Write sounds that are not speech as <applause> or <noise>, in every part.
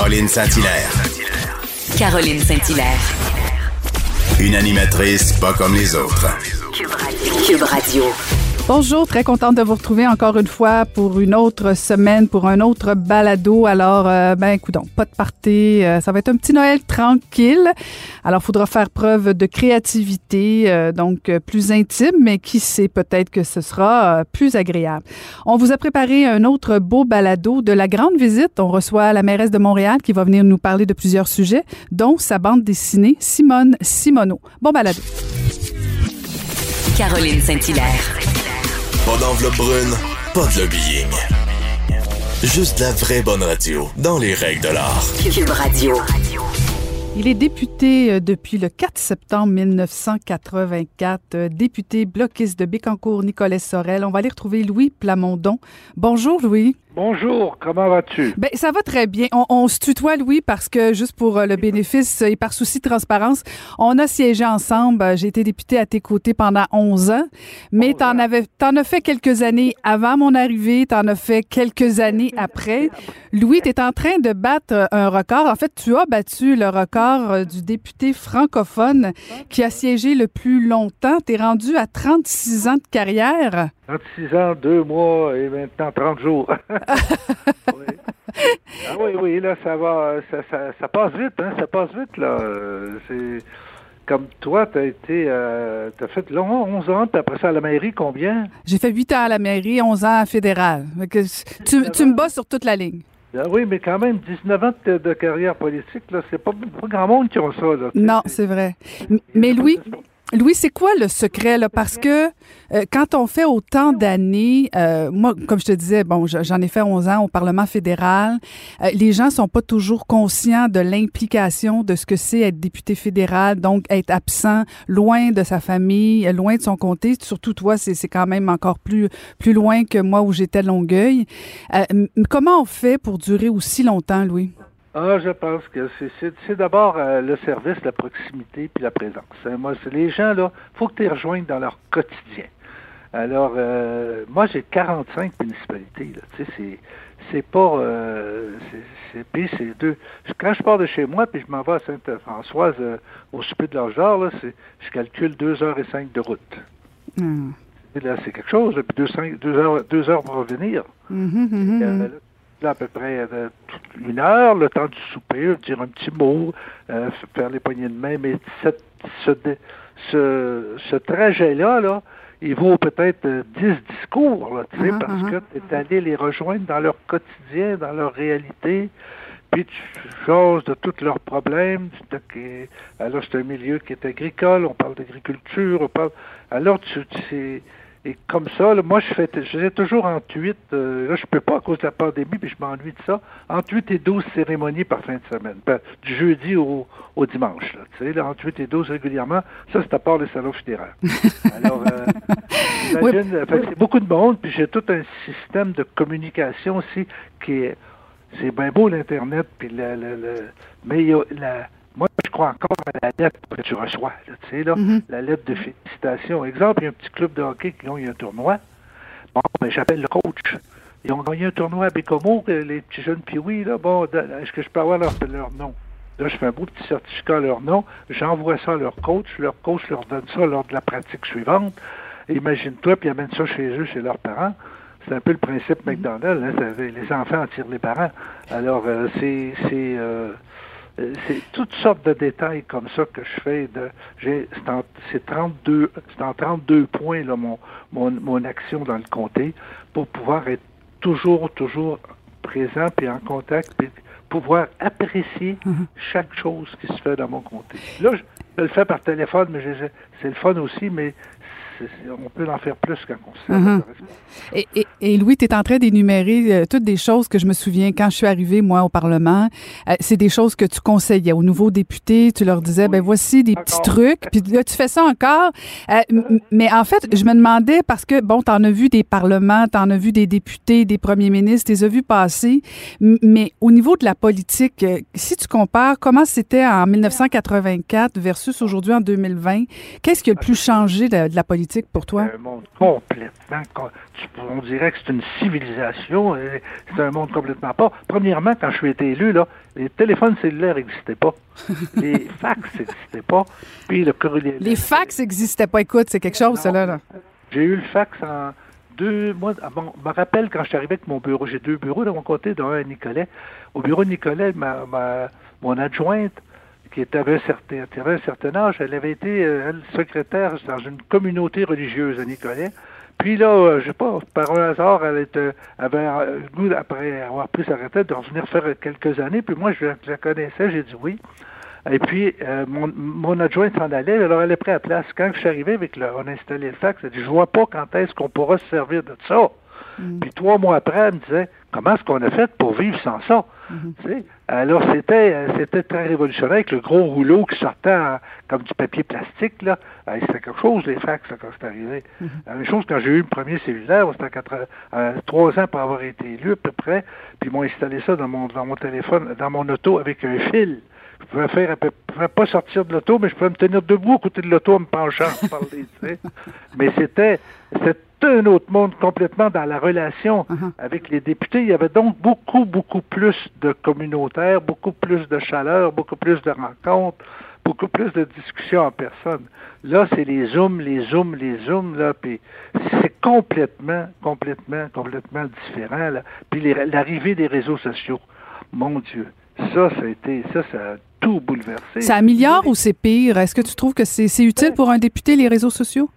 Caroline Saint-Hilaire. Caroline Saint-Hilaire. Une animatrice pas comme les autres. Cube Radio. Bonjour, très contente de vous retrouver encore une fois pour une autre semaine, pour un autre balado. Alors, euh, ben, écoute, pas de party, euh, ça va être un petit Noël tranquille. Alors, faudra faire preuve de créativité, euh, donc euh, plus intime, mais qui sait, peut-être que ce sera plus agréable. On vous a préparé un autre beau balado de la grande visite. On reçoit la mairesse de Montréal qui va venir nous parler de plusieurs sujets, dont sa bande dessinée Simone Simoneau. Bon balado. Caroline Saint-Hilaire. Pas d'enveloppe brune, pas de lobbying. Juste la vraie bonne radio, dans les règles de l'art. Cube Radio. Il est député euh, depuis le 4 septembre 1984, euh, député bloquiste de Bécancour, Nicolas Sorel. On va aller retrouver Louis Plamondon. Bonjour Louis. Bonjour, comment vas-tu? Ben, ça va très bien. On, on se tutoie, Louis, parce que juste pour euh, le bénéfice et par souci de transparence, on a siégé ensemble. Euh, J'ai été député à tes côtés pendant 11 ans, mais t'en avais, t'en as fait quelques années avant mon arrivée, t'en as fait quelques années après. Louis, t'es en train de battre euh, un record. En fait, tu as battu le record du député francophone qui a siégé le plus longtemps. T'es rendu à 36 ans de carrière. 36 ans, 2 mois et maintenant 30 jours. <laughs> oui. Ah oui, oui, là, ça va, ça, ça, ça passe vite, hein, ça passe vite, là. Euh, C'est comme toi, t'as été, euh, t'as fait long, 11 ans, puis après ça à la mairie, combien? J'ai fait 8 ans à la mairie, 11 ans à fédéral. Tu, tu me bats sur toute la ligne. Ah oui, mais quand même, 19 ans de, de carrière politique, là, c'est pas, pas grand monde qui ont ça, là. Non, c'est vrai. Mais Louis, Louis, c'est quoi le secret là? Parce que euh, quand on fait autant d'années, euh, moi, comme je te disais, bon, je- j'en ai fait 11 ans au Parlement fédéral. euh, les gens sont pas toujours conscients de l'implication de ce que c'est être député fédéral, donc être absent, loin de sa famille, loin de son comté. Surtout toi, c'est quand même encore plus plus loin que moi où j'étais Longueuil. Euh, comment on fait pour durer aussi longtemps, Louis? Ah, je pense que c'est- d'abord euh, le service, la proximité puis la présence. Hein, Moi, c'est les gens là, faut que tu les rejoignes dans leur quotidien. Alors, euh, moi, j'ai 45 municipalités. Là. Tu sais, c'est c'est pas, euh, c'est- puis c'est deux. Quand je pars de chez moi puis je m'en vais à Sainte-Françoise euh, au souper de leur genre, là, je calcule deux heures et cinq de route. Et là, c'est quelque chose. Puis deux, cinq- deux heures, deux heures pour revenir. Mhm, mhm, Euh, mhm. Là, à peu près euh, une heure, le temps du souper, dire un petit mot, euh, faire les poignées de main, mais cette- ce, ce, ce trajet-là, là, il vaut peut-être euh, 10 discours, là, tu sais, Mhm, parce mhm. que tu es allé les rejoindre dans leur quotidien, dans leur réalité, puis tu choses de tous leurs problèmes. Alors, c'est un milieu qui est agricole, on parle d'agriculture, on parle... Alors, tu, tu sais, et comme ça, là, moi, je fais, je faisais toujours entre 8, euh, là, je peux pas à cause de la pandémie, puis je m'ennuie de ça, entre 8 et 12 cérémonies par fin de semaine, Ben, du jeudi au, au dimanche, là, tu sais, là, entre 8 et 12 régulièrement, ça, c'est à part les salons funéraires. <laughs> Alors, euh, imagine, c'est beaucoup de monde, puis j'ai tout un système de communication aussi qui est, c'est bien beau l'Internet, puis mais il y a la, je crois encore à la lettre que tu reçois, là, tu sais, là, Mhm. la lettre de félicitations. Exemple, il y a un petit club de hockey qui a eu un tournoi. Bon, ben, j'appelle le coach. Ils ont gagné un tournoi à Bécomo, les petits jeunes oui là. Bon, est-ce que je peux avoir leur, leur nom? Là, je fais un beau petit certificat à leur nom. J'envoie ça à leur coach. Leur coach leur donne ça lors de la pratique suivante. Imagine-toi, puis ils amènent ça chez eux, chez leurs parents. C'est un peu le principe McDonald's. Hein, les enfants en tirent les parents. Alors, euh, c'est... euh, c'est toutes sortes de détails comme ça que je fais. De, j'ai, c'est, en, c'est 32, c'est en 32 points là, mon, mon, mon action dans le comté pour pouvoir être toujours, toujours présent puis en contact puis pouvoir apprécier chaque chose qui se fait dans mon comté. Là, je, je le fais par téléphone, mais je- c'est le fun aussi, mais on peut en faire plus quand on de Mhm. Et, et, et Louis, tu es en train d'énumérer euh, toutes des choses que je me souviens quand je suis arrivée, moi, au Parlement. Euh, c'est des choses que tu conseillais aux nouveaux députés. Tu leur disais, ben voici des petits trucs. Puis là, tu fais ça encore. Euh, mais en fait, je me demandais, parce que, bon, tu en as vu des parlements, tu en as vu des députés, des premiers ministres, tu les as vus passer. Mais au niveau de la politique, si tu compares comment c'était en 1984 versus aujourd'hui en 2020, qu'est-ce qui a le plus changé de, de la politique? Politique pour toi? Un monde complètement. On dirait que c'est une civilisation. euh, C'est un monde complètement pas. Premièrement, quand je suis été élu, là, les téléphones cellulaires n'existaient pas. <laughs> Les fax n'existaient pas. Puis le courrier. Les fax n'existaient pas. Écoute, c'est quelque chose, ça, là. J'ai eu le fax en deux mois. ah je me rappelle quand je suis arrivé avec mon bureau. J'ai deux bureaux de mon côté, dont un à Nicolet. Au bureau de Nicolet, ma, ma- mon adjointe, qui était, avait, un certain, un certain âge, elle avait été euh, elle, secrétaire dans une communauté religieuse à Nicolet. Puis là, euh, je sais pas, par un hasard, elle était, avait euh, le goût, après avoir pris sa retraite, de revenir faire quelques années. Puis moi, je la, je la connaissais, j'ai dit oui. Et puis, euh, mon, mon adjointe s'en allait, alors elle est prête à la place. Quand je suis arrivé avec le, on a installé le fax, elle dit, je vois pas quand est-ce qu'on pourra se servir de ça. Puis trois mois après, elle me disait, comment est-ce qu'on a fait pour vivre sans ça? Sais? Alors, c'était, euh, c'était très révolutionnaire avec le gros rouleau qui sortait en- comme du papier plastique, là. Euh, C'était quelque chose, les fax, là, quand c'est arrivé. La même chose quand j'ai eu le premier cellulaire, c'était euh, trois ans pour avoir été élu, à peu près. Puis ils m'ont installé ça dans mon, dans mon téléphone, dans mon auto avec un fil. Je pouvais faire, peu- je pouvais pas sortir de l'auto, mais je pouvais me tenir debout à côté de l'auto en me penchant pour parler, tu sais. <laughs> Mais c'était, c'était un autre monde complètement dans la relation avec les députés. Il y avait donc beaucoup, beaucoup plus de communautaires, beaucoup plus de chaleur, beaucoup plus de rencontres, beaucoup plus de discussions en personne. Là, c'est les zooms, les zooms, les zooms, là, puis c'est complètement, complètement, complètement différent, là. Puis l'arrivée des réseaux sociaux, mon Dieu, ça, ça a été, ça, ça a tout bouleversé. Ça améliore ou c'est pire? Est-ce que tu trouves que c'est utile pour un député, les réseaux sociaux?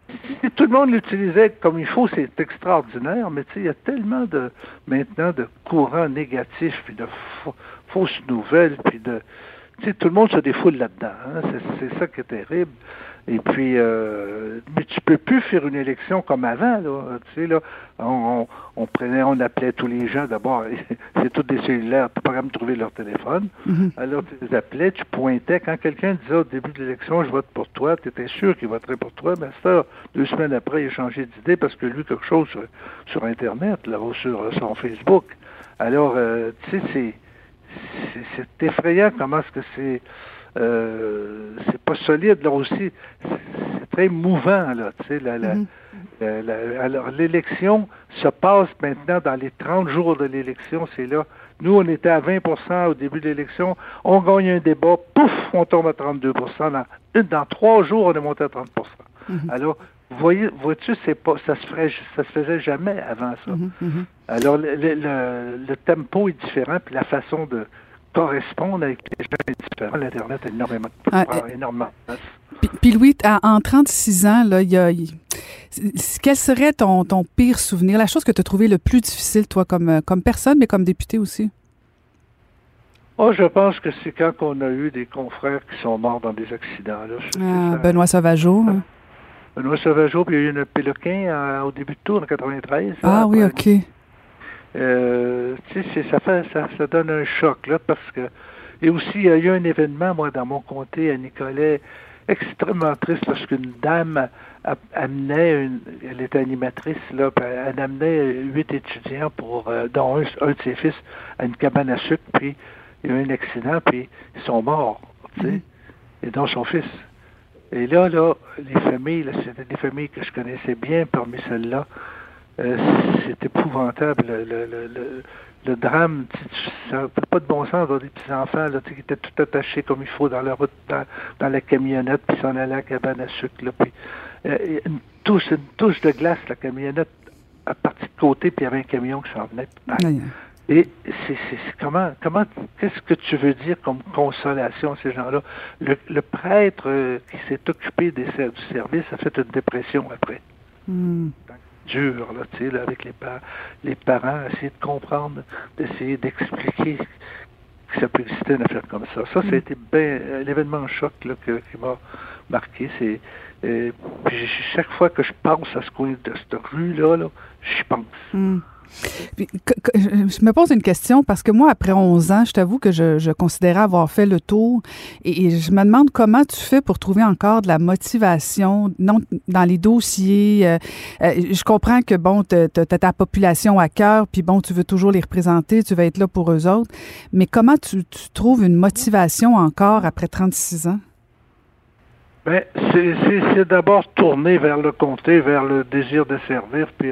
Si tout le monde l'utilisait comme il faut, c'est extraordinaire, mais il y a tellement de maintenant de courants négatifs, puis de fa- fausses nouvelles, puis de tout le monde se défoule là-dedans. hein. C'est ça qui est terrible. Et puis, euh, mais tu peux plus faire une élection comme avant, là. Tu sais, là, on, on, on prenait, on appelait tous les gens. D'abord, <laughs> c'est tous des cellulaires. Tu pas même trouver leur téléphone. Alors, tu les appelais, tu pointais. Quand quelqu'un disait au début de l'élection, je vote pour toi, tu étais sûr qu'il voterait pour toi. Mais ça, deux semaines après, il a changé d'idée parce que lui, quelque chose sur, sur Internet, là, ou sur son Facebook. Alors, euh, tu sais, c'est effrayant comment est-ce que c'est euh, c'est pas solide là aussi. C'est très mouvant là tu sais la, la- la- la- alors l'élection se passe maintenant dans les 30 jours de l'élection c'est là. Nous on était à 20% au début de l'élection. On gagne un débat pouf on tombe à 32% dans, dans trois jours on est monté à 30% alors vous voyez vois-tu c'est pas ça se ferait ça se faisait jamais avant ça. Alors, le, le- le- le tempo est différent, puis la façon de correspondre avec est. L'Internet a énormément, Ah, énormément de place. Puis, puis Louis, à- en 36 ans, là, il y a, il- quel serait ton, ton pire souvenir, la chose que tu as trouvé le plus difficile, toi, comme, euh, comme personne, mais comme député aussi? Oh, je pense que c'est quand on a eu des confrères qui sont morts dans des accidents. Là. Ah, ça. Benoît Sauvageau. hein? Benoît Sauvageau, puis il y a eu un Péloquin euh, au début de tour en 93. Ah là, oui, après. OK. Euh, tu sais, c'est- ça, fait, ça, ça donne un choc, là, parce que. Et aussi, il y a eu un événement, moi, dans mon comté, à Nicolet, extrêmement triste, parce qu'une dame amenait, une, elle était animatrice, là, elle amenait huit étudiants, pour, euh, dont un, un de ses fils, à une cabane à sucre, puis il y a eu un accident, puis ils sont morts, tu sais, et dont son fils. Et là, là, les familles, c'était des familles que je connaissais bien parmi celles-là. Euh, c'est épouvantable, le, le, le, drame. Ça n'a pas de bon sens d'avoir des petits-enfants qui étaient tout attachés comme il faut dans la route, dans, dans la camionnette, puis s'en allaient à la cabane à sucre. Là, puis, euh, une, touche, une touche de glace, la camionnette a parti de côté, puis il y avait un camion qui s'en venait. Aïe. Et c'est comment, comment, qu'est-ce que tu veux dire comme consolation à ces gens-là? Le, le prêtre euh, qui s'est occupé des, du service a fait une dépression après. Hmm. Dur, là, tu sais, là, avec les, pa- les parents, essayer de comprendre, d'essayer d'expliquer que ça peut exister une affaire comme ça. Ça, ça a été ben, l'événement choc là, que- qui m'a marqué. C'est, euh, chaque fois que je pense à ce coin de cette rue-là, là, j'y pense. Hmm. Je me pose une question parce que moi, après 11 ans, je t'avoue que je, je considérais avoir fait le tour et, je me demande comment tu fais pour trouver encore de la motivation non, dans les dossiers. euh, euh, je comprends que, bon, tu as ta population à cœur, puis bon, tu veux toujours les représenter, tu vas être là pour eux autres, mais comment tu, tu trouves une motivation encore après 36 ans? Ben, c'est- d'abord tourné vers le comté, vers le désir de servir, puis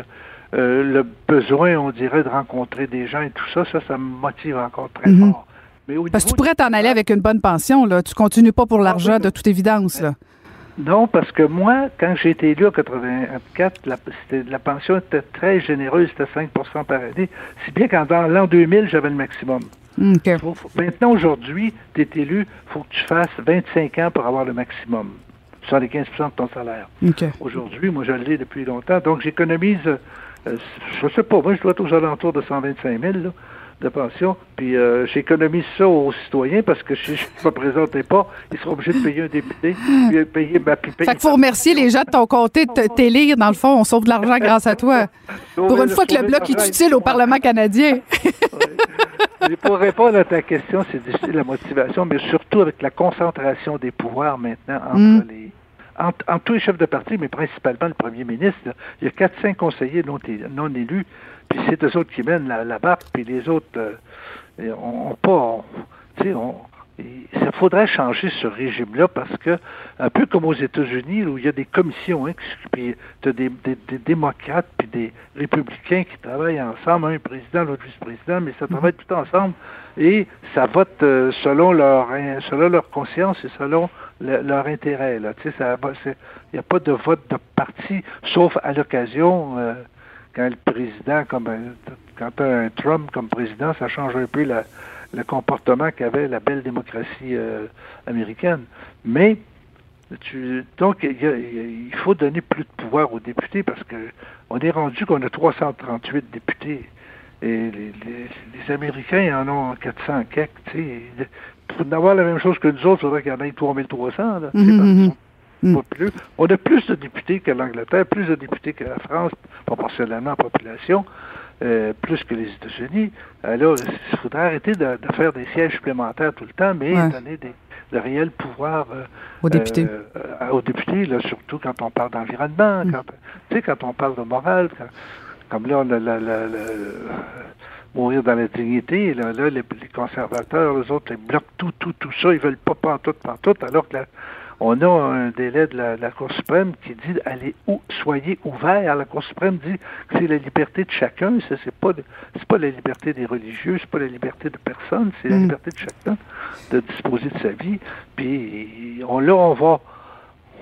euh, le besoin, on dirait, de rencontrer des gens et tout ça, ça, ça me motive encore très Mhm. fort. Mais Parce que tu pourrais t'en aller avec une bonne pension, là. Tu continues pas pour l'argent, oui, de toute évidence, là. Non, parce que moi, quand j'ai été élu en 84, la, pension était très généreuse, c'était 5% par année. Si bien qu'en l'an 2000, j'avais le maximum. Faut- faut- maintenant, aujourd'hui, tu es élu, il faut que tu fasses 25 ans pour avoir le maximum. 75% de ton salaire. Aujourd'hui, moi, je l'ai depuis longtemps. Donc, j'économise, euh, je sais pas, moi, je dois être aux alentours de 125 000 là, de pension. Puis, euh, j'économise ça aux citoyens parce que si je ne me présentais pas, ils seront obligés de payer un député, puis euh, payer ma payer Fait qu'il faut remercier les gens de ton comté de t'élire, dans le fond. On sauve de l'argent grâce à toi. Pour une fois que le Bloc est utile au Parlement canadien. Et pour répondre à ta question, c'est difficile la motivation, mais surtout avec la concentration des pouvoirs maintenant entre Mm. les entre tous les chefs de parti, mais principalement le premier ministre. là. Il y a 4-5 conseillers non, élus, puis c'est eux autres qui mènent la, la barque, puis les autres euh, on, on pas. tu sais, on- il faudrait changer ce régime-là parce que, un peu comme aux États-Unis, où il y a des commissions, hein, puis tu as des, des- des démocrates puis des républicains qui travaillent ensemble, un président, l'autre vice-président, mais ça travaille tout ensemble et ça vote euh, selon leur selon leur conscience et selon le- leur intérêt. Là. Tu sais, Il n'y a pas de vote de parti, sauf à l'occasion, euh, quand le président, comme quand as un Trump comme président, ça change un peu la, le comportement qu'avait la belle démocratie euh, américaine. Mais tu, donc il, faut donner plus de pouvoir aux députés parce que on est rendu qu'on a 338 députés et les, les- les Américains en ont 400 quelques. Tu sais, pour avoir la même chose que nous autres, il faudrait qu'il y en ait 3300. Là, mhm. sont pas plus. On a plus de députés que l'Angleterre, plus de députés que la France, proportionnellement en population, euh, plus que les États-Unis. Alors, il faudrait arrêter de, de faire des sièges supplémentaires tout le temps, mais Ouais. donner des, de réels pouvoirs euh, Aux députés. euh, aux députés, là, surtout quand on parle d'environnement, Mm. quand, tu sais, quand on parle de morale, quand- comme là, on a la- la- la- mourir dans la dignité, là, là, les, les conservateurs, les autres, ils bloquent tout, tout, tout ça, ils veulent pas pantoute, pantoute, alors que la- on a un délai de la, la Cour suprême qui dit allez où soyez ouverts. La Cour suprême dit que c'est la liberté de chacun, ça c'est pas pas la liberté des religieux, c'est pas la liberté de personne, c'est la Mm. liberté de chacun de disposer de sa vie. Puis on là on va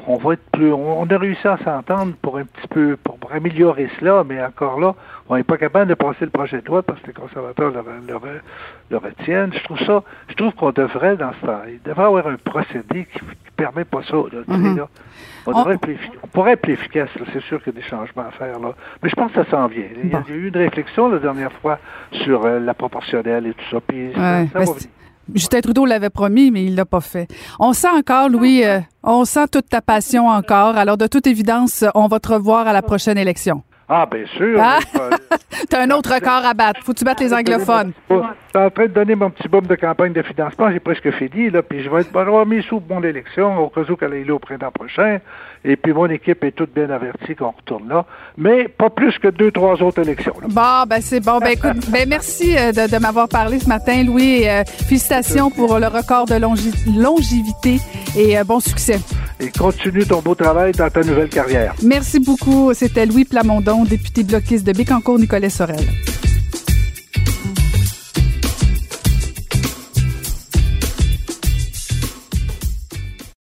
on va être plus on, on a réussi à s'entendre pour un petit peu pour, pour améliorer cela, mais encore là, on n'est pas capable de passer le projet de loi parce que les conservateurs le, le, le retiennent. Je trouve ça, je trouve qu'on devrait dans ce temps, il devrait avoir un procédé qui, qui permet pas ça. Là, Mhm. là. On, On- devrait plus on pourrait être plus efficace, c'est sûr qu'il y a des changements à faire. Là. Mais je pense que ça s'en vient. Il y, a, Bon. il y a eu une réflexion la dernière fois sur euh, la proportionnelle et tout ça. Puis Ouais, ça ben, va c'est- venir. Justin Trudeau l'avait promis, mais il l'a pas fait. On sent encore, Louis, euh, on sent toute ta passion encore. Alors, de toute évidence, on va te revoir à la prochaine élection. Ah, bien sûr. Ah! euh, <laughs> T'as un autre record à battre. Faut que tu battes les anglophones? Je suis en train de donner mon petit boom de campagne de financement. J'ai presque fini, là. Puis je vais être, je vais avoir mis sous mon élection au cas où qu'elle est là au printemps prochain. Et puis mon équipe est toute bien avertie qu'on retourne là. Mais pas plus que deux, trois autres élections. là. Bon, ben c'est bon. Ben écoute, ben merci euh, de, de m'avoir parlé ce matin, Louis. et, euh, félicitations pour le record de longi- longévité et euh, bon succès. Et continue ton beau travail dans ta nouvelle carrière. Merci beaucoup. C'était Louis Plamondon, député bloquiste de Bécancour-Nicolet-Sorel.